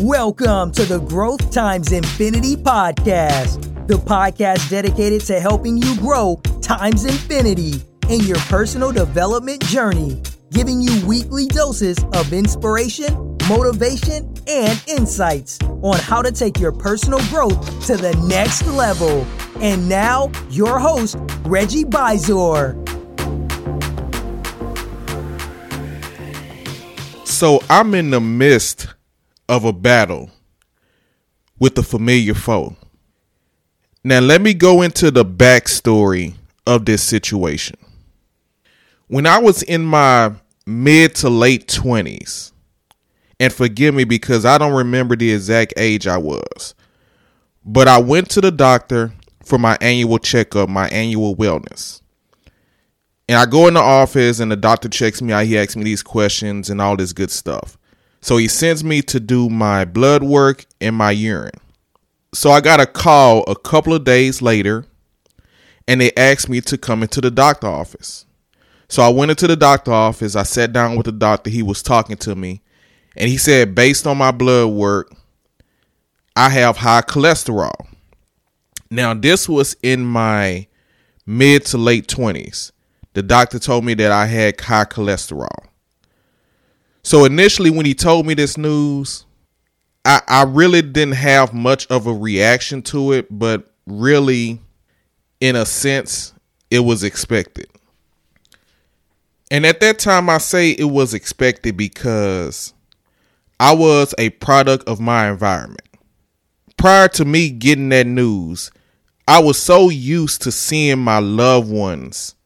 Welcome to the Growth Times Infinity podcast, the podcast dedicated to helping you grow times infinity in your personal development journey, giving you weekly doses of inspiration, motivation, and insights on how to take your personal growth to the next level. And now, your host, Reggie Bizor. So I'm in the midst of a battle with a familiar foe. Now, let me go into the backstory of this situation. When I was in my mid to late 20s, and forgive me because I don't remember the exact age I was, but I went to the doctor for my annual checkup, my annual wellness. And I go in the office and the doctor checks me out. He asks me these questions and all this good stuff. So he sends me to do my blood work and my urine. So I got a call a couple of days later and they asked me to come into the doctor office. So I went into the doctor office. I sat down with the doctor. He was talking to me and he said, based on my blood work, I have high cholesterol. Now, this was in my mid to late 20s the doctor told me that I had high cholesterol. So initially, when he told me this news, I, I really didn't have much of a reaction to it, but really, in a sense, it was expected. And at that time, I say it was expected because I was a product of my environment. Prior to me getting that news, I was so used to seeing my loved ones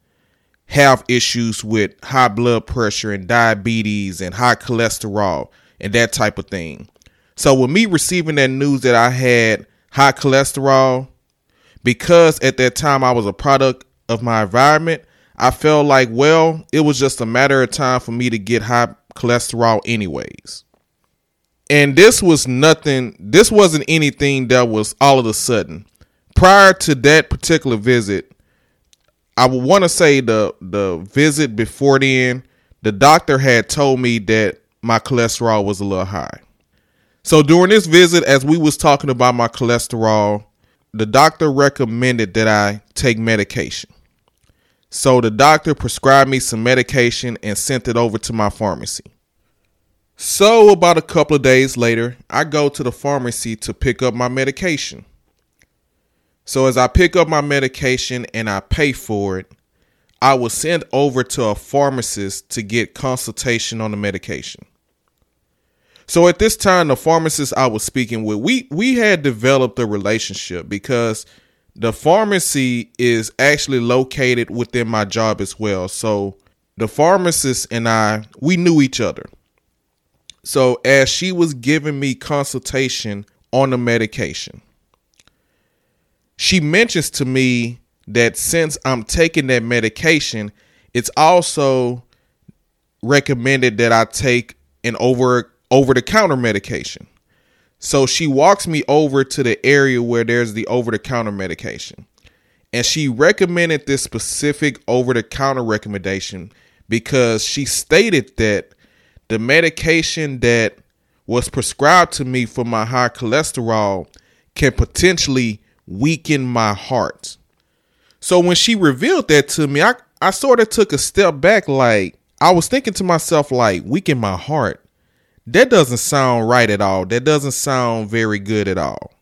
have issues with high blood pressure and diabetes and high cholesterol and that type of thing. So with me receiving that news that I had high cholesterol, because at that time I was a product of my environment, I felt like, well, it was just a matter of time for me to get high cholesterol anyways. And this was nothing, this wasn't anything that was all of a sudden. Prior to that particular visit, I would want to say the the visit before then, the doctor had told me that my cholesterol was a little high. So during this visit, as we was talking about my cholesterol, the doctor recommended that I take medication. So the doctor prescribed me some medication and sent it over to my pharmacy. So about a couple of days later, I go to the pharmacy to pick up my medication. So as I pick up my medication and I pay for it, I was sent over to a pharmacist to get consultation on the medication. So at this time, the pharmacist I was speaking with, we we had developed a relationship because the pharmacy is actually located within my job as well. So the pharmacist and I, we knew each other. So as she was giving me consultation on the medication, she mentions to me that since I'm taking that medication, it's also recommended that I take an over over the counter medication. So she walks me over to the area where there's the over the counter medication. And she recommended this specific over the counter recommendation because she stated that the medication that was prescribed to me for my high cholesterol can potentially weaken my heart. So when she revealed that to me, I, I sort of took a step back. Like, I was thinking to myself, like, weaken my heart. That doesn't sound right at all. That doesn't sound very good at all.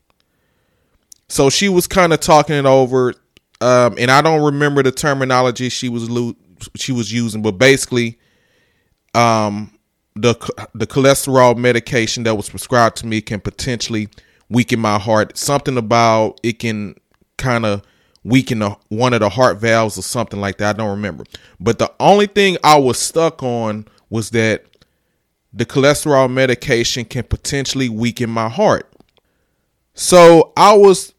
So she was kind of talking it over, um, and I don't remember the terminology she was lo- she was using, but basically, um, the the cholesterol medication that was prescribed to me can potentially weaken my heart. Something about it can kind of weaken one of the heart valves or something like that. I don't remember. But the only thing I was stuck on was that the cholesterol medication can potentially weaken my heart. So I was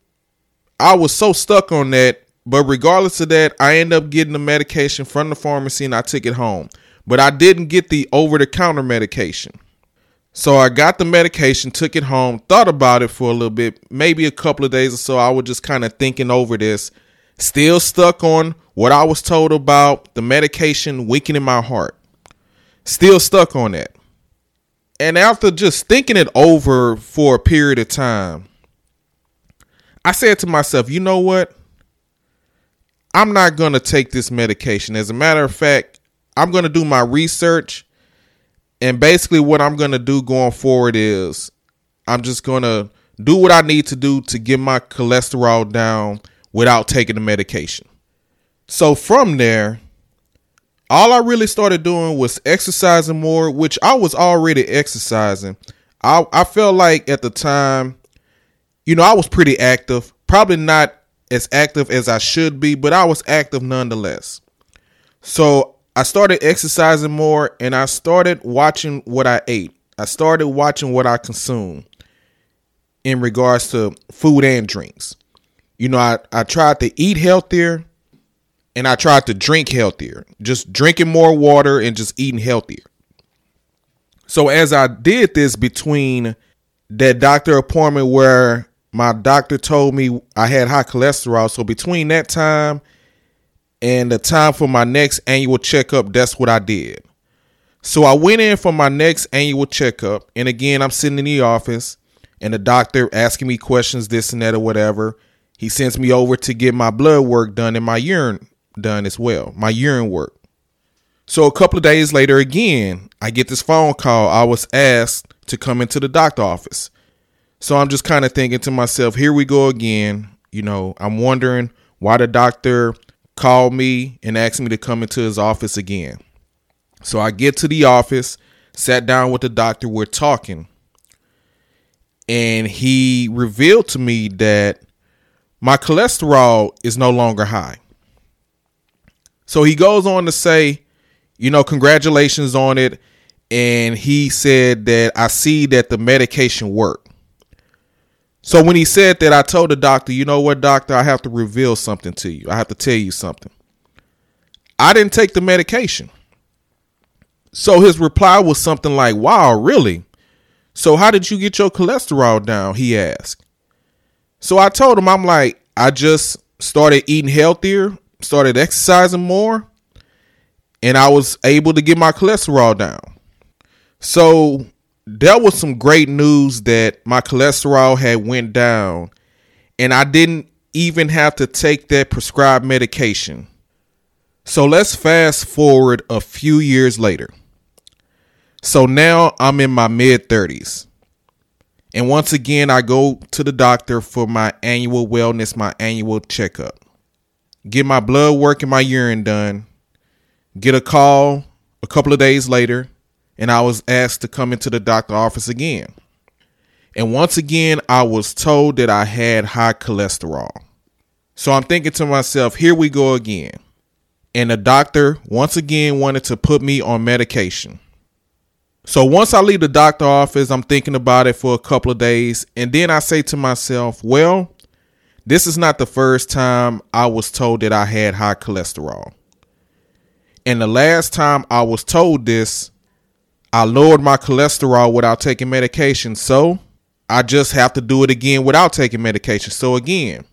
I was so stuck on that. But regardless of that, I ended up getting the medication from the pharmacy and I took it home. But I didn't get the over the counter medication. So I got the medication, took it home, thought about it for a little bit, maybe a couple of days or so. I was just kind of thinking over this, still stuck on what I was told about the medication weakening my heart. Still stuck on that. And after just thinking it over for a period of time, I said to myself, you know what? I'm not going to take this medication. As a matter of fact, I'm going to do my research. And basically, what I'm going to do going forward is I'm just going to do what I need to do to get my cholesterol down without taking the medication. So from there, all I really started doing was exercising more, which I was already exercising. I, I felt like at the time, you know, I was pretty active. Probably not as active as I should be, but I was active nonetheless. So I started exercising more and I started watching what I ate. I started watching what I consumed in regards to food and drinks. You know, I, I tried to eat healthier and I tried to drink healthier, just drinking more water and just eating healthier. So as I did this between that doctor appointment where my doctor told me I had high cholesterol, so between that time and the time for my next annual checkup, that's what I did. So I went in for my next annual checkup, and again, I'm sitting in the office, and the doctor asking me questions, this and that, or whatever. He sends me over to get my blood work done and my urine done as well, my urine work. So a couple of days later, again, I get this phone call. I was asked to come into the doctor office. So I'm just kind of thinking to myself, here we go again. You know, I'm wondering why the doctor called me and asked me to come into his office again. So I get to the office, sat down with the doctor, we're talking. And he revealed to me that my cholesterol is no longer high. So he goes on to say, you know, congratulations on it. And he said that I see that the medication worked. So when he said that, I told the doctor, you know what, doctor, I have to reveal something to you. I have to tell you something. I didn't take the medication. So his reply was something like, wow, really? So how did you get your cholesterol down? He asked. So I told him, I'm like, I just started eating healthier, started exercising more, and I was able to get my cholesterol down. So there was some great news that my cholesterol had went down and I didn't even have to take that prescribed medication. So let's fast forward a few years later. So now I'm in my mid 30s. And once again, I go to the doctor for my annual wellness, my annual checkup. Get my blood work and my urine done. Get a call a couple of days later and I was asked to come into the doctor office again. And once again, I was told that I had high cholesterol. So I'm thinking to myself, here we go again. And the doctor once again wanted to put me on medication. So once I leave the doctor office, I'm thinking about it for a couple of days. And then I say to myself, well, this is not the first time I was told that I had high cholesterol. And the last time I was told this, I lowered my cholesterol without taking medication. So I just have to do it again without taking medication. So again,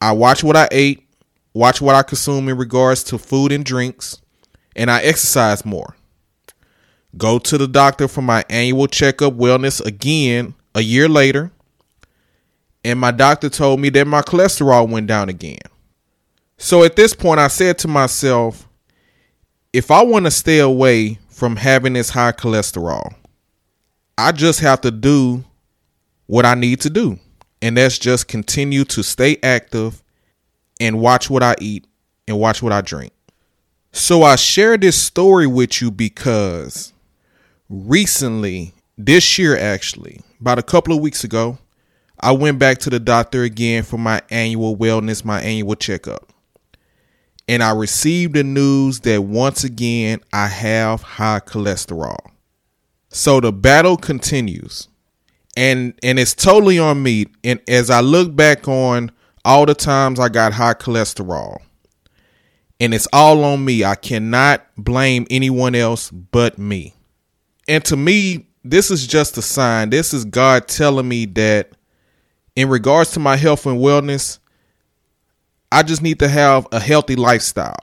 I watch what I ate, watch what I consume in regards to food and drinks, and I exercise more. Go to the doctor for my annual checkup wellness again a year later. And my doctor told me that my cholesterol went down again. So at this point, I said to myself, if I want to stay away from having this high cholesterol. I just have to do what I need to do. And that's just continue to stay active and watch what I eat and watch what I drink. So I share this story with you because recently, this year actually, about a couple of weeks ago, I went back to the doctor again for my annual wellness, my annual checkup and I received the news that once again I have high cholesterol. So the battle continues. And and it's totally on me. And as I look back on all the times I got high cholesterol, and it's all on me. I cannot blame anyone else but me. And to me, this is just a sign. This is God telling me that in regards to my health and wellness, I just need to have a healthy lifestyle.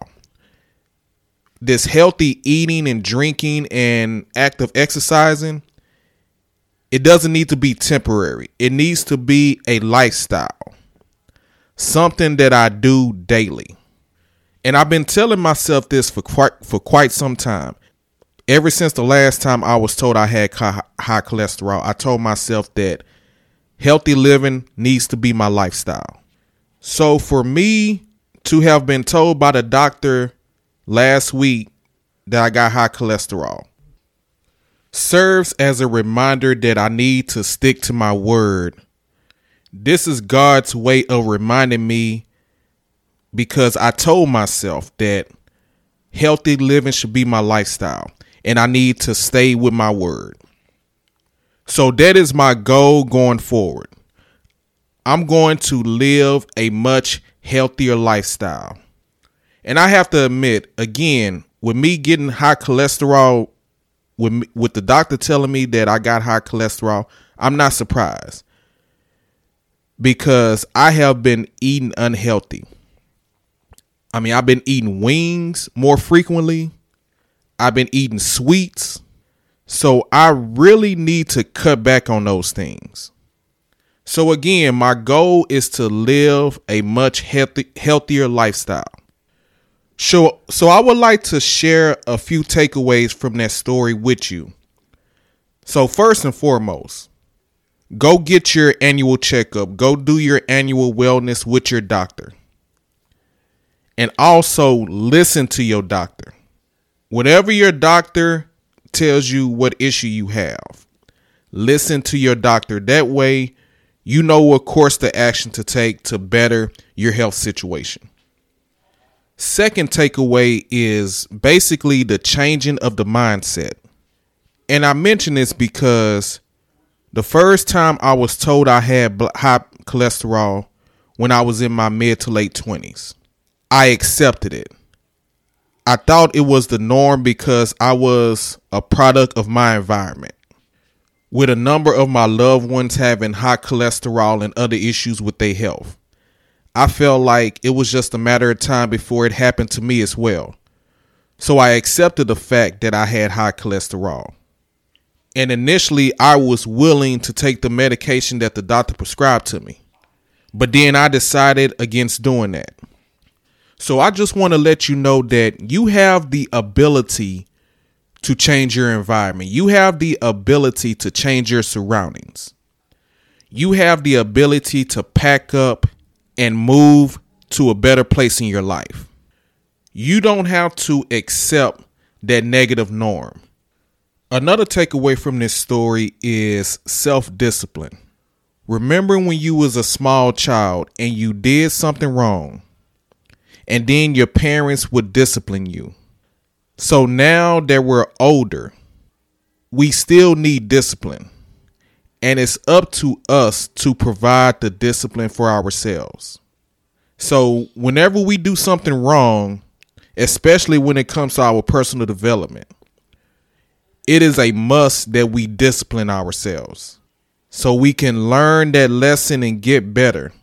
This healthy eating and drinking and active exercising It doesn't need to be temporary. It needs to be a lifestyle. Something that I do daily. And I've been telling myself this for quite for quite some time. Ever since the last time I was told I had high, high cholesterol, I told myself that healthy living needs to be my lifestyle. So for me to have been told by the doctor last week that I got high cholesterol serves as a reminder that I need to stick to my word. This is God's way of reminding me because I told myself that healthy living should be my lifestyle and I need to stay with my word. So that is my goal going forward. I'm going to live a much healthier lifestyle. And I have to admit, again, with me getting high cholesterol, with me, with the doctor telling me that I got high cholesterol, I'm not surprised because I have been eating unhealthy. I mean, I've been eating wings more frequently. I've been eating sweets. So I really need to cut back on those things. So again, my goal is to live a much healthy, healthier lifestyle. So, so I would like to share a few takeaways from that story with you. So first and foremost, go get your annual checkup. Go do your annual wellness with your doctor. And also listen to your doctor. Whatever your doctor tells you what issue you have, listen to your doctor. That way, you know what course the action to take to better your health situation. Second takeaway is basically the changing of the mindset. And I mention this because the first time I was told I had high cholesterol when I was in my mid to late 20s, I accepted it. I thought it was the norm because I was a product of my environment with a number of my loved ones having high cholesterol and other issues with their health. I felt like it was just a matter of time before it happened to me as well. So I accepted the fact that I had high cholesterol. And initially, I was willing to take the medication that the doctor prescribed to me. But then I decided against doing that. So I just want to let you know that you have the ability to change your environment. You have the ability to change your surroundings. You have the ability to pack up and move to a better place in your life. You don't have to accept that negative norm. Another takeaway from this story is self-discipline. Remember when you was a small child and you did something wrong and then your parents would discipline you so now that we're older, we still need discipline. And it's up to us to provide the discipline for ourselves. So whenever we do something wrong, especially when it comes to our personal development, it is a must that we discipline ourselves so we can learn that lesson and get better.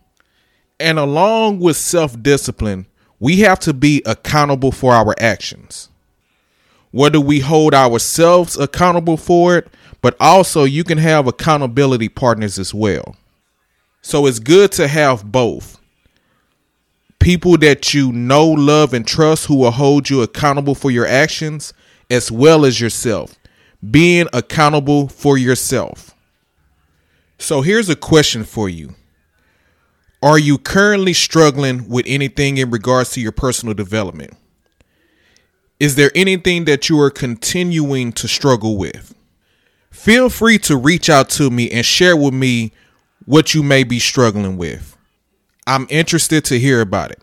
And along with self discipline, we have to be accountable for our actions whether we hold ourselves accountable for it, but also you can have accountability partners as well. So it's good to have both people that you know, love, and trust who will hold you accountable for your actions, as well as yourself. Being accountable for yourself. So here's a question for you Are you currently struggling with anything in regards to your personal development? Is there anything that you are continuing to struggle with? Feel free to reach out to me and share with me what you may be struggling with. I'm interested to hear about it.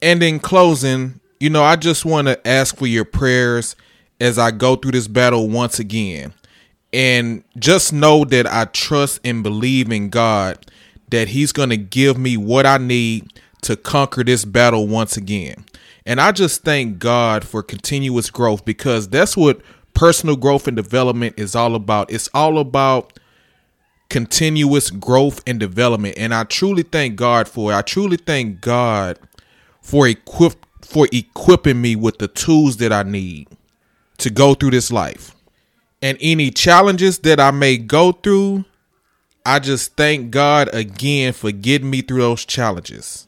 And in closing, you know, I just want to ask for your prayers as I go through this battle once again. And just know that I trust and believe in God that He's going to give me what I need to conquer this battle once again. And I just thank God for continuous growth because that's what personal growth and development is all about. It's all about continuous growth and development. And I truly thank God for it. I truly thank God for equip for equipping me with the tools that I need to go through this life. And any challenges that I may go through, I just thank God again for getting me through those challenges.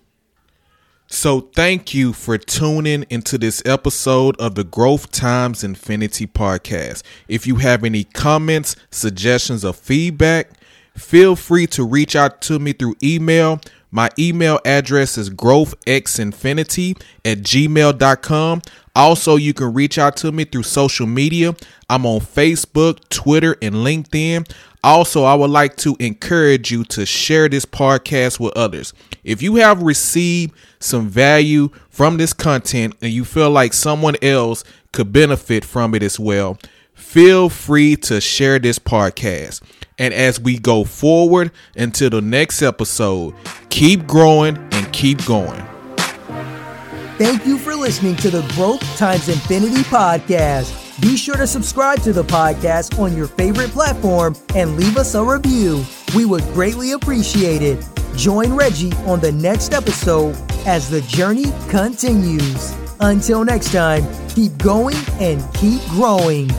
So, thank you for tuning into this episode of the Growth Times Infinity podcast. If you have any comments, suggestions, or feedback, feel free to reach out to me through email. My email address is growthxinfinity at gmail.com. Also, you can reach out to me through social media. I'm on Facebook, Twitter, and LinkedIn. Also, I would like to encourage you to share this podcast with others. If you have received some value from this content and you feel like someone else could benefit from it as well, feel free to share this podcast. And as we go forward until the next episode, keep growing and keep going. Thank you for listening to the Growth Times Infinity podcast. Be sure to subscribe to the podcast on your favorite platform and leave us a review. We would greatly appreciate it. Join Reggie on the next episode as the journey continues. Until next time, keep going and keep growing.